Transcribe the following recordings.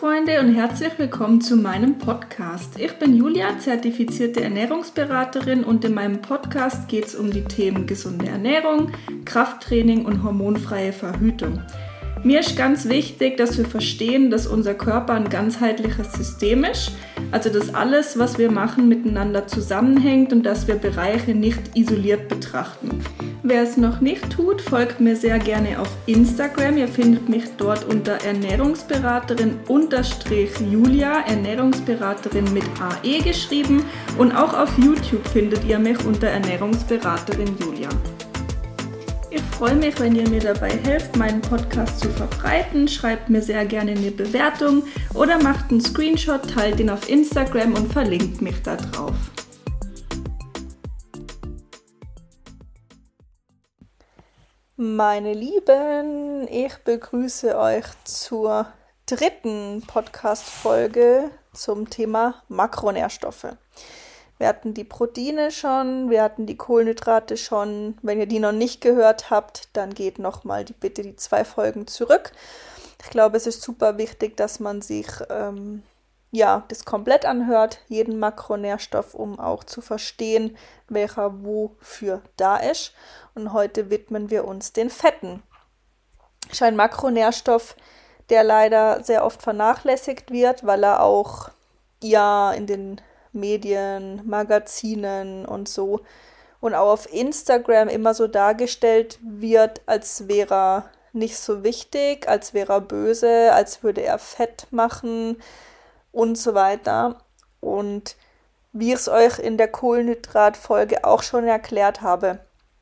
Freunde und herzlich willkommen zu meinem Podcast. Ich bin Julia, zertifizierte Ernährungsberaterin und in meinem Podcast geht es um die Themen gesunde Ernährung, Krafttraining und hormonfreie Verhütung. Mir ist ganz wichtig, dass wir verstehen, dass unser Körper ein ganzheitliches System ist, also dass alles, was wir machen, miteinander zusammenhängt und dass wir Bereiche nicht isoliert betrachten. Wer es noch nicht tut, folgt mir sehr gerne auf Instagram. Ihr findet mich dort unter Ernährungsberaterin Julia, Ernährungsberaterin mit AE geschrieben und auch auf YouTube findet ihr mich unter Ernährungsberaterin Julia. Ich freue mich, wenn ihr mir dabei helft, meinen Podcast zu verbreiten. Schreibt mir sehr gerne eine Bewertung oder macht einen Screenshot, teilt ihn auf Instagram und verlinkt mich da drauf. Meine Lieben, ich begrüße euch zur dritten Podcast-Folge zum Thema Makronährstoffe. Wir hatten die Proteine schon, wir hatten die Kohlenhydrate schon. Wenn ihr die noch nicht gehört habt, dann geht nochmal die, bitte die zwei Folgen zurück. Ich glaube, es ist super wichtig, dass man sich ähm, ja, das komplett anhört, jeden Makronährstoff, um auch zu verstehen, welcher wofür da ist. Und heute widmen wir uns den Fetten. Ist ein Makronährstoff, der leider sehr oft vernachlässigt wird, weil er auch ja in den Medien, Magazinen und so und auch auf Instagram immer so dargestellt wird, als wäre er nicht so wichtig, als wäre er böse, als würde er Fett machen, und so weiter. Und wie ich es euch in der Kohlenhydratfolge auch schon erklärt habe,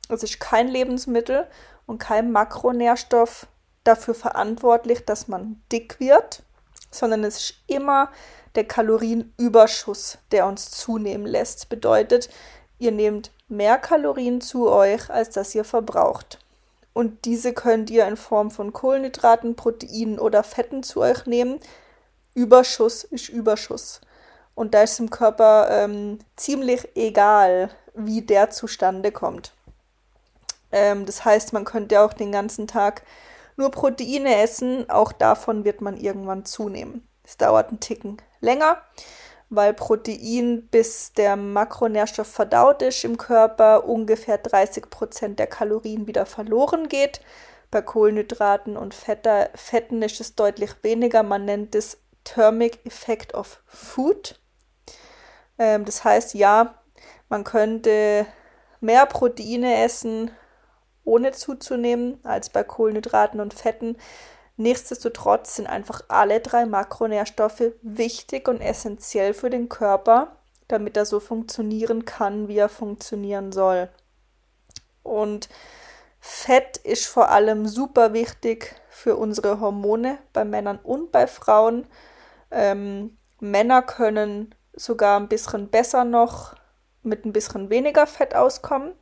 es ist kein Lebensmittel und kein Makronährstoff dafür verantwortlich, dass man dick wird, sondern es ist immer der Kalorienüberschuss, der uns zunehmen lässt. Bedeutet, ihr nehmt mehr Kalorien zu euch, als dass ihr verbraucht. Und diese könnt ihr in Form von Kohlenhydraten, Proteinen oder Fetten zu euch nehmen, Überschuss ist Überschuss. Und da ist im Körper ähm, ziemlich egal, wie der zustande kommt. Ähm, das heißt, man könnte auch den ganzen Tag nur Proteine essen, auch davon wird man irgendwann zunehmen. Es dauert einen Ticken länger, weil Protein, bis der Makronährstoff verdaut ist im Körper, ungefähr 30 Prozent der Kalorien wieder verloren geht. Bei Kohlenhydraten und Fetter, Fetten ist es deutlich weniger. Man nennt es Thermic Effect of Food. Ähm, das heißt, ja, man könnte mehr Proteine essen, ohne zuzunehmen, als bei Kohlenhydraten und Fetten. Nichtsdestotrotz sind einfach alle drei Makronährstoffe wichtig und essentiell für den Körper, damit er so funktionieren kann, wie er funktionieren soll. Und Fett ist vor allem super wichtig für unsere Hormone bei Männern und bei Frauen. Ähm, Männer können sogar ein bisschen besser noch mit ein bisschen weniger Fett auskommen.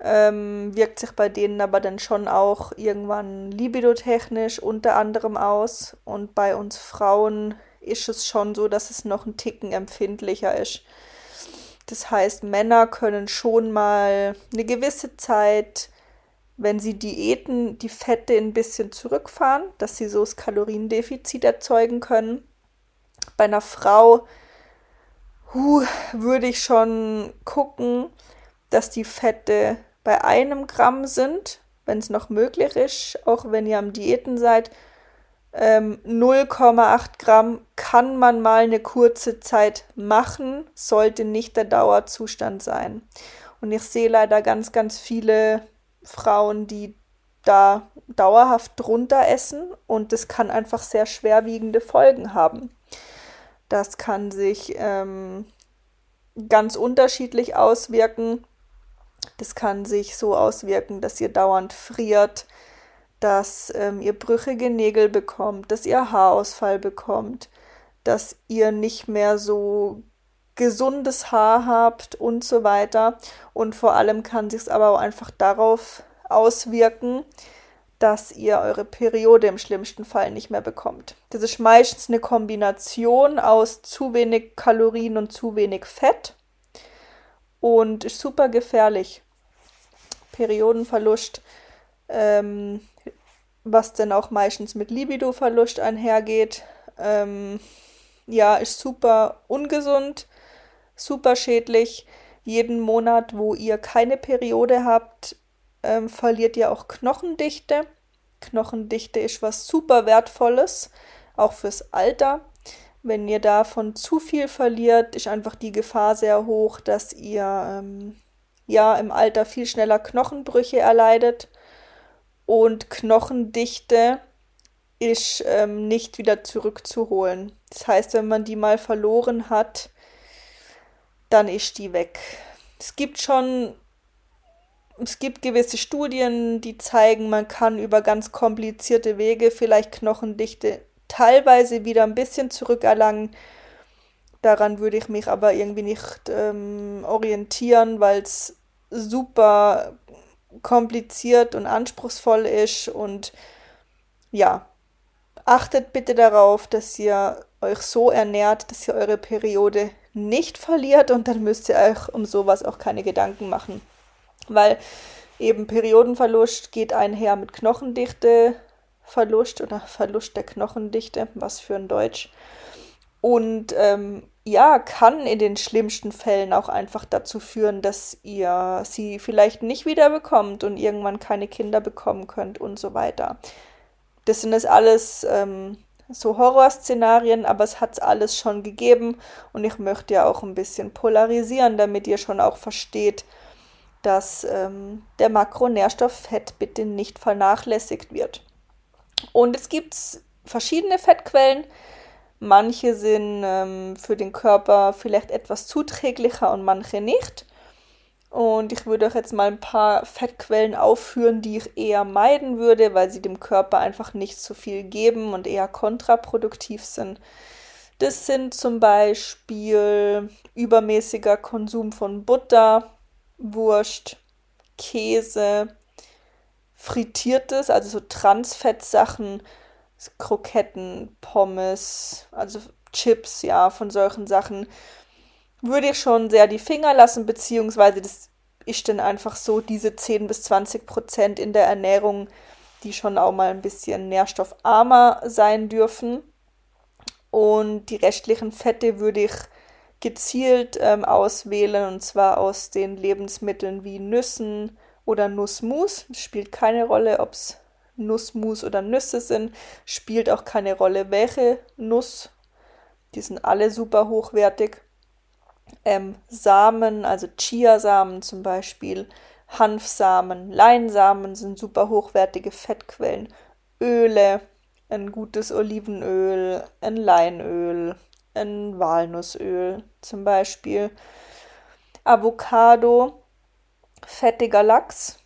Ähm, wirkt sich bei denen aber dann schon auch irgendwann libidotechnisch unter anderem aus. Und bei uns Frauen ist es schon so, dass es noch ein Ticken empfindlicher ist. Das heißt, Männer können schon mal eine gewisse Zeit, wenn sie Diäten, die Fette ein bisschen zurückfahren, dass sie so das Kaloriendefizit erzeugen können. Bei einer Frau huh, würde ich schon gucken, dass die Fette bei einem Gramm sind, wenn es noch möglich ist, auch wenn ihr am Diäten seid. Ähm, 0,8 Gramm kann man mal eine kurze Zeit machen, sollte nicht der Dauerzustand sein. Und ich sehe leider ganz, ganz viele Frauen, die da dauerhaft drunter essen und das kann einfach sehr schwerwiegende Folgen haben. Das kann sich ähm, ganz unterschiedlich auswirken. Das kann sich so auswirken, dass ihr dauernd friert, dass ähm, ihr brüchige Nägel bekommt, dass ihr Haarausfall bekommt, dass ihr nicht mehr so gesundes Haar habt und so weiter. Und vor allem kann sich aber auch einfach darauf auswirken, dass ihr eure Periode im schlimmsten Fall nicht mehr bekommt. Das ist meistens eine Kombination aus zu wenig Kalorien und zu wenig Fett und ist super gefährlich. Periodenverlust, ähm, was dann auch meistens mit Libidoverlust einhergeht, ähm, ja, ist super ungesund, super schädlich. Jeden Monat, wo ihr keine Periode habt, ähm, verliert ihr auch Knochendichte. Knochendichte ist was super Wertvolles, auch fürs Alter. Wenn ihr davon zu viel verliert, ist einfach die Gefahr sehr hoch, dass ihr ähm, ja im Alter viel schneller Knochenbrüche erleidet. Und Knochendichte ist ähm, nicht wieder zurückzuholen. Das heißt, wenn man die mal verloren hat, dann ist die weg. Es gibt schon, es gibt gewisse Studien, die zeigen, man kann über ganz komplizierte Wege vielleicht Knochendichte teilweise wieder ein bisschen zurückerlangen. Daran würde ich mich aber irgendwie nicht ähm, orientieren, weil es super kompliziert und anspruchsvoll ist und ja, achtet bitte darauf, dass ihr euch so ernährt, dass ihr eure Periode nicht verliert und dann müsst ihr euch um sowas auch keine Gedanken machen. Weil eben Periodenverlust geht einher mit Knochendichte, Verlust oder Verlust der Knochendichte, was für ein Deutsch. Und ähm, ja, kann in den schlimmsten Fällen auch einfach dazu führen, dass ihr sie vielleicht nicht wiederbekommt und irgendwann keine Kinder bekommen könnt und so weiter. Das sind jetzt alles ähm, so Horrorszenarien, aber es hat es alles schon gegeben und ich möchte ja auch ein bisschen polarisieren, damit ihr schon auch versteht, dass ähm, der Makronährstoff Fett bitte nicht vernachlässigt wird. Und es gibt verschiedene Fettquellen. Manche sind ähm, für den Körper vielleicht etwas zuträglicher und manche nicht. Und ich würde euch jetzt mal ein paar Fettquellen aufführen, die ich eher meiden würde, weil sie dem Körper einfach nicht so viel geben und eher kontraproduktiv sind. Das sind zum Beispiel übermäßiger Konsum von Butter, Wurst, Käse, frittiertes, also so Transfettsachen, Kroketten, Pommes, also Chips, ja, von solchen Sachen würde ich schon sehr die Finger lassen, beziehungsweise das ist dann einfach so diese 10 bis 20 Prozent in der Ernährung, die schon auch mal ein bisschen nährstoffarmer sein dürfen. Und die restlichen Fette würde ich gezielt ähm, auswählen, und zwar aus den Lebensmitteln wie Nüssen, oder Nussmus. Spielt keine Rolle, ob es Nussmus oder Nüsse sind. Spielt auch keine Rolle, welche Nuss. Die sind alle super hochwertig. Ähm, Samen, also Chiasamen zum Beispiel, Hanfsamen, Leinsamen sind super hochwertige Fettquellen. Öle, ein gutes Olivenöl, ein Leinöl, ein Walnussöl zum Beispiel. Avocado fettiger Lachs.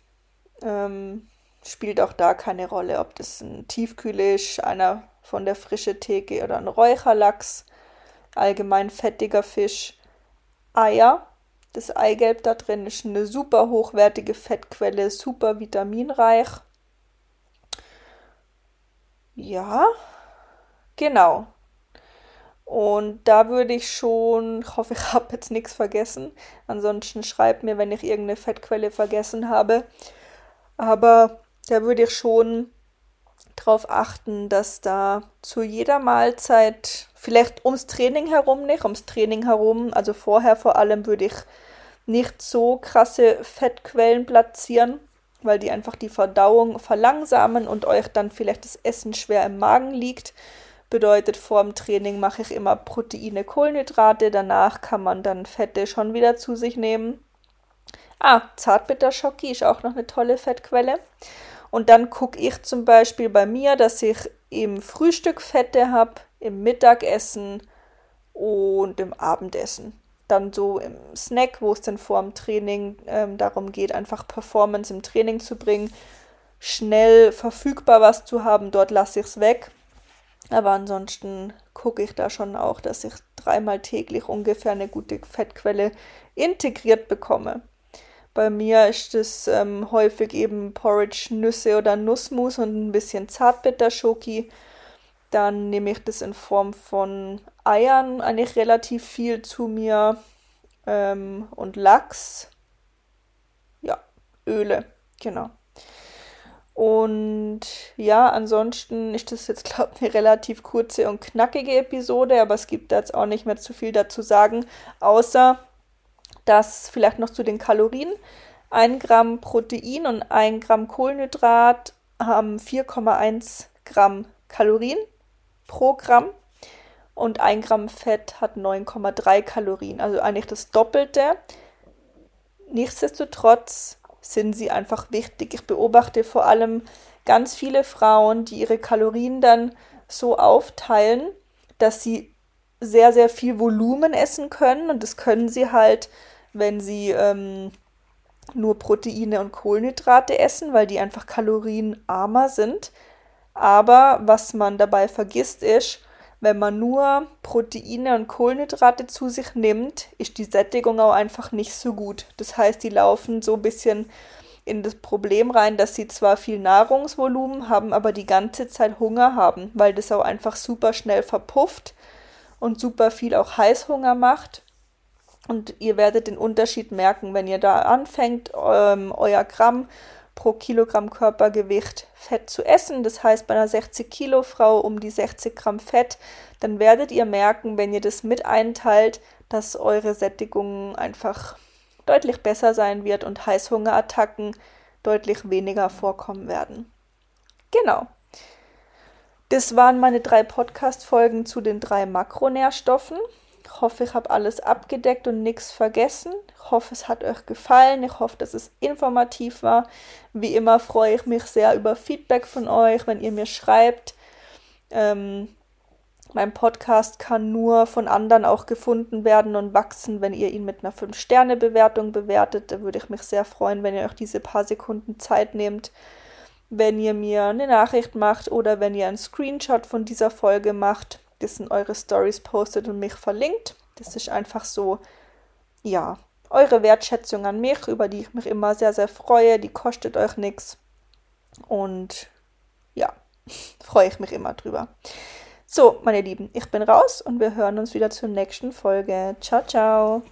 Ähm, spielt auch da keine Rolle, ob das ein Tiefkühl ist, einer von der frische Theke oder ein Räucherlachs. Allgemein fettiger Fisch. Eier. Das Eigelb da drin ist eine super hochwertige Fettquelle, super vitaminreich. Ja, genau. Und da würde ich schon, ich hoffe, ich habe jetzt nichts vergessen. Ansonsten schreibt mir, wenn ich irgendeine Fettquelle vergessen habe. Aber da würde ich schon darauf achten, dass da zu jeder Mahlzeit, vielleicht ums Training herum nicht, ums Training herum, also vorher vor allem würde ich nicht so krasse Fettquellen platzieren, weil die einfach die Verdauung verlangsamen und euch dann vielleicht das Essen schwer im Magen liegt. Bedeutet, vor dem Training mache ich immer Proteine, Kohlenhydrate. Danach kann man dann Fette schon wieder zu sich nehmen. Ah, Zartbitterschoki ist auch noch eine tolle Fettquelle. Und dann gucke ich zum Beispiel bei mir, dass ich im Frühstück Fette habe, im Mittagessen und im Abendessen. Dann so im Snack, wo es dann vor dem Training ähm, darum geht, einfach Performance im Training zu bringen, schnell verfügbar was zu haben, dort lasse ich es weg. Aber ansonsten gucke ich da schon auch, dass ich dreimal täglich ungefähr eine gute Fettquelle integriert bekomme. Bei mir ist es ähm, häufig eben Porridge, Nüsse oder Nussmus und ein bisschen Zartbitterschoki. Dann nehme ich das in Form von Eiern eigentlich relativ viel zu mir ähm, und Lachs. Ja, Öle, genau. Und ja, ansonsten ist das jetzt, glaube ich, eine relativ kurze und knackige Episode, aber es gibt jetzt auch nicht mehr zu viel dazu sagen, außer dass vielleicht noch zu den Kalorien. Ein Gramm Protein und ein Gramm Kohlenhydrat haben 4,1 Gramm Kalorien pro Gramm und ein Gramm Fett hat 9,3 Kalorien, also eigentlich das Doppelte. Nichtsdestotrotz sind sie einfach wichtig. Ich beobachte vor allem ganz viele Frauen, die ihre Kalorien dann so aufteilen, dass sie sehr, sehr viel Volumen essen können. Und das können sie halt, wenn sie ähm, nur Proteine und Kohlenhydrate essen, weil die einfach kalorienarmer sind. Aber was man dabei vergisst ist, wenn man nur Proteine und Kohlenhydrate zu sich nimmt, ist die Sättigung auch einfach nicht so gut. Das heißt, die laufen so ein bisschen in das Problem rein, dass sie zwar viel Nahrungsvolumen haben, aber die ganze Zeit Hunger haben, weil das auch einfach super schnell verpufft und super viel auch Heißhunger macht. Und ihr werdet den Unterschied merken, wenn ihr da anfängt, ähm, euer Gramm pro Kilogramm Körpergewicht Fett zu essen. Das heißt, bei einer 60 Kilo Frau um die 60 Gramm Fett, dann werdet ihr merken, wenn ihr das mit einteilt, dass eure Sättigung einfach deutlich besser sein wird und Heißhungerattacken deutlich weniger vorkommen werden. Genau. Das waren meine drei Podcast-Folgen zu den drei Makronährstoffen. Ich hoffe, ich habe alles abgedeckt und nichts vergessen. Ich hoffe, es hat euch gefallen. Ich hoffe, dass es informativ war. Wie immer freue ich mich sehr über Feedback von euch, wenn ihr mir schreibt. Ähm, mein Podcast kann nur von anderen auch gefunden werden und wachsen, wenn ihr ihn mit einer 5-Sterne-Bewertung bewertet. Da würde ich mich sehr freuen, wenn ihr euch diese paar Sekunden Zeit nehmt, wenn ihr mir eine Nachricht macht oder wenn ihr einen Screenshot von dieser Folge macht das in eure Stories postet und mich verlinkt. Das ist einfach so, ja, eure Wertschätzung an mich, über die ich mich immer sehr, sehr freue. Die kostet euch nichts. Und ja, freue ich mich immer drüber. So, meine Lieben, ich bin raus und wir hören uns wieder zur nächsten Folge. Ciao, ciao.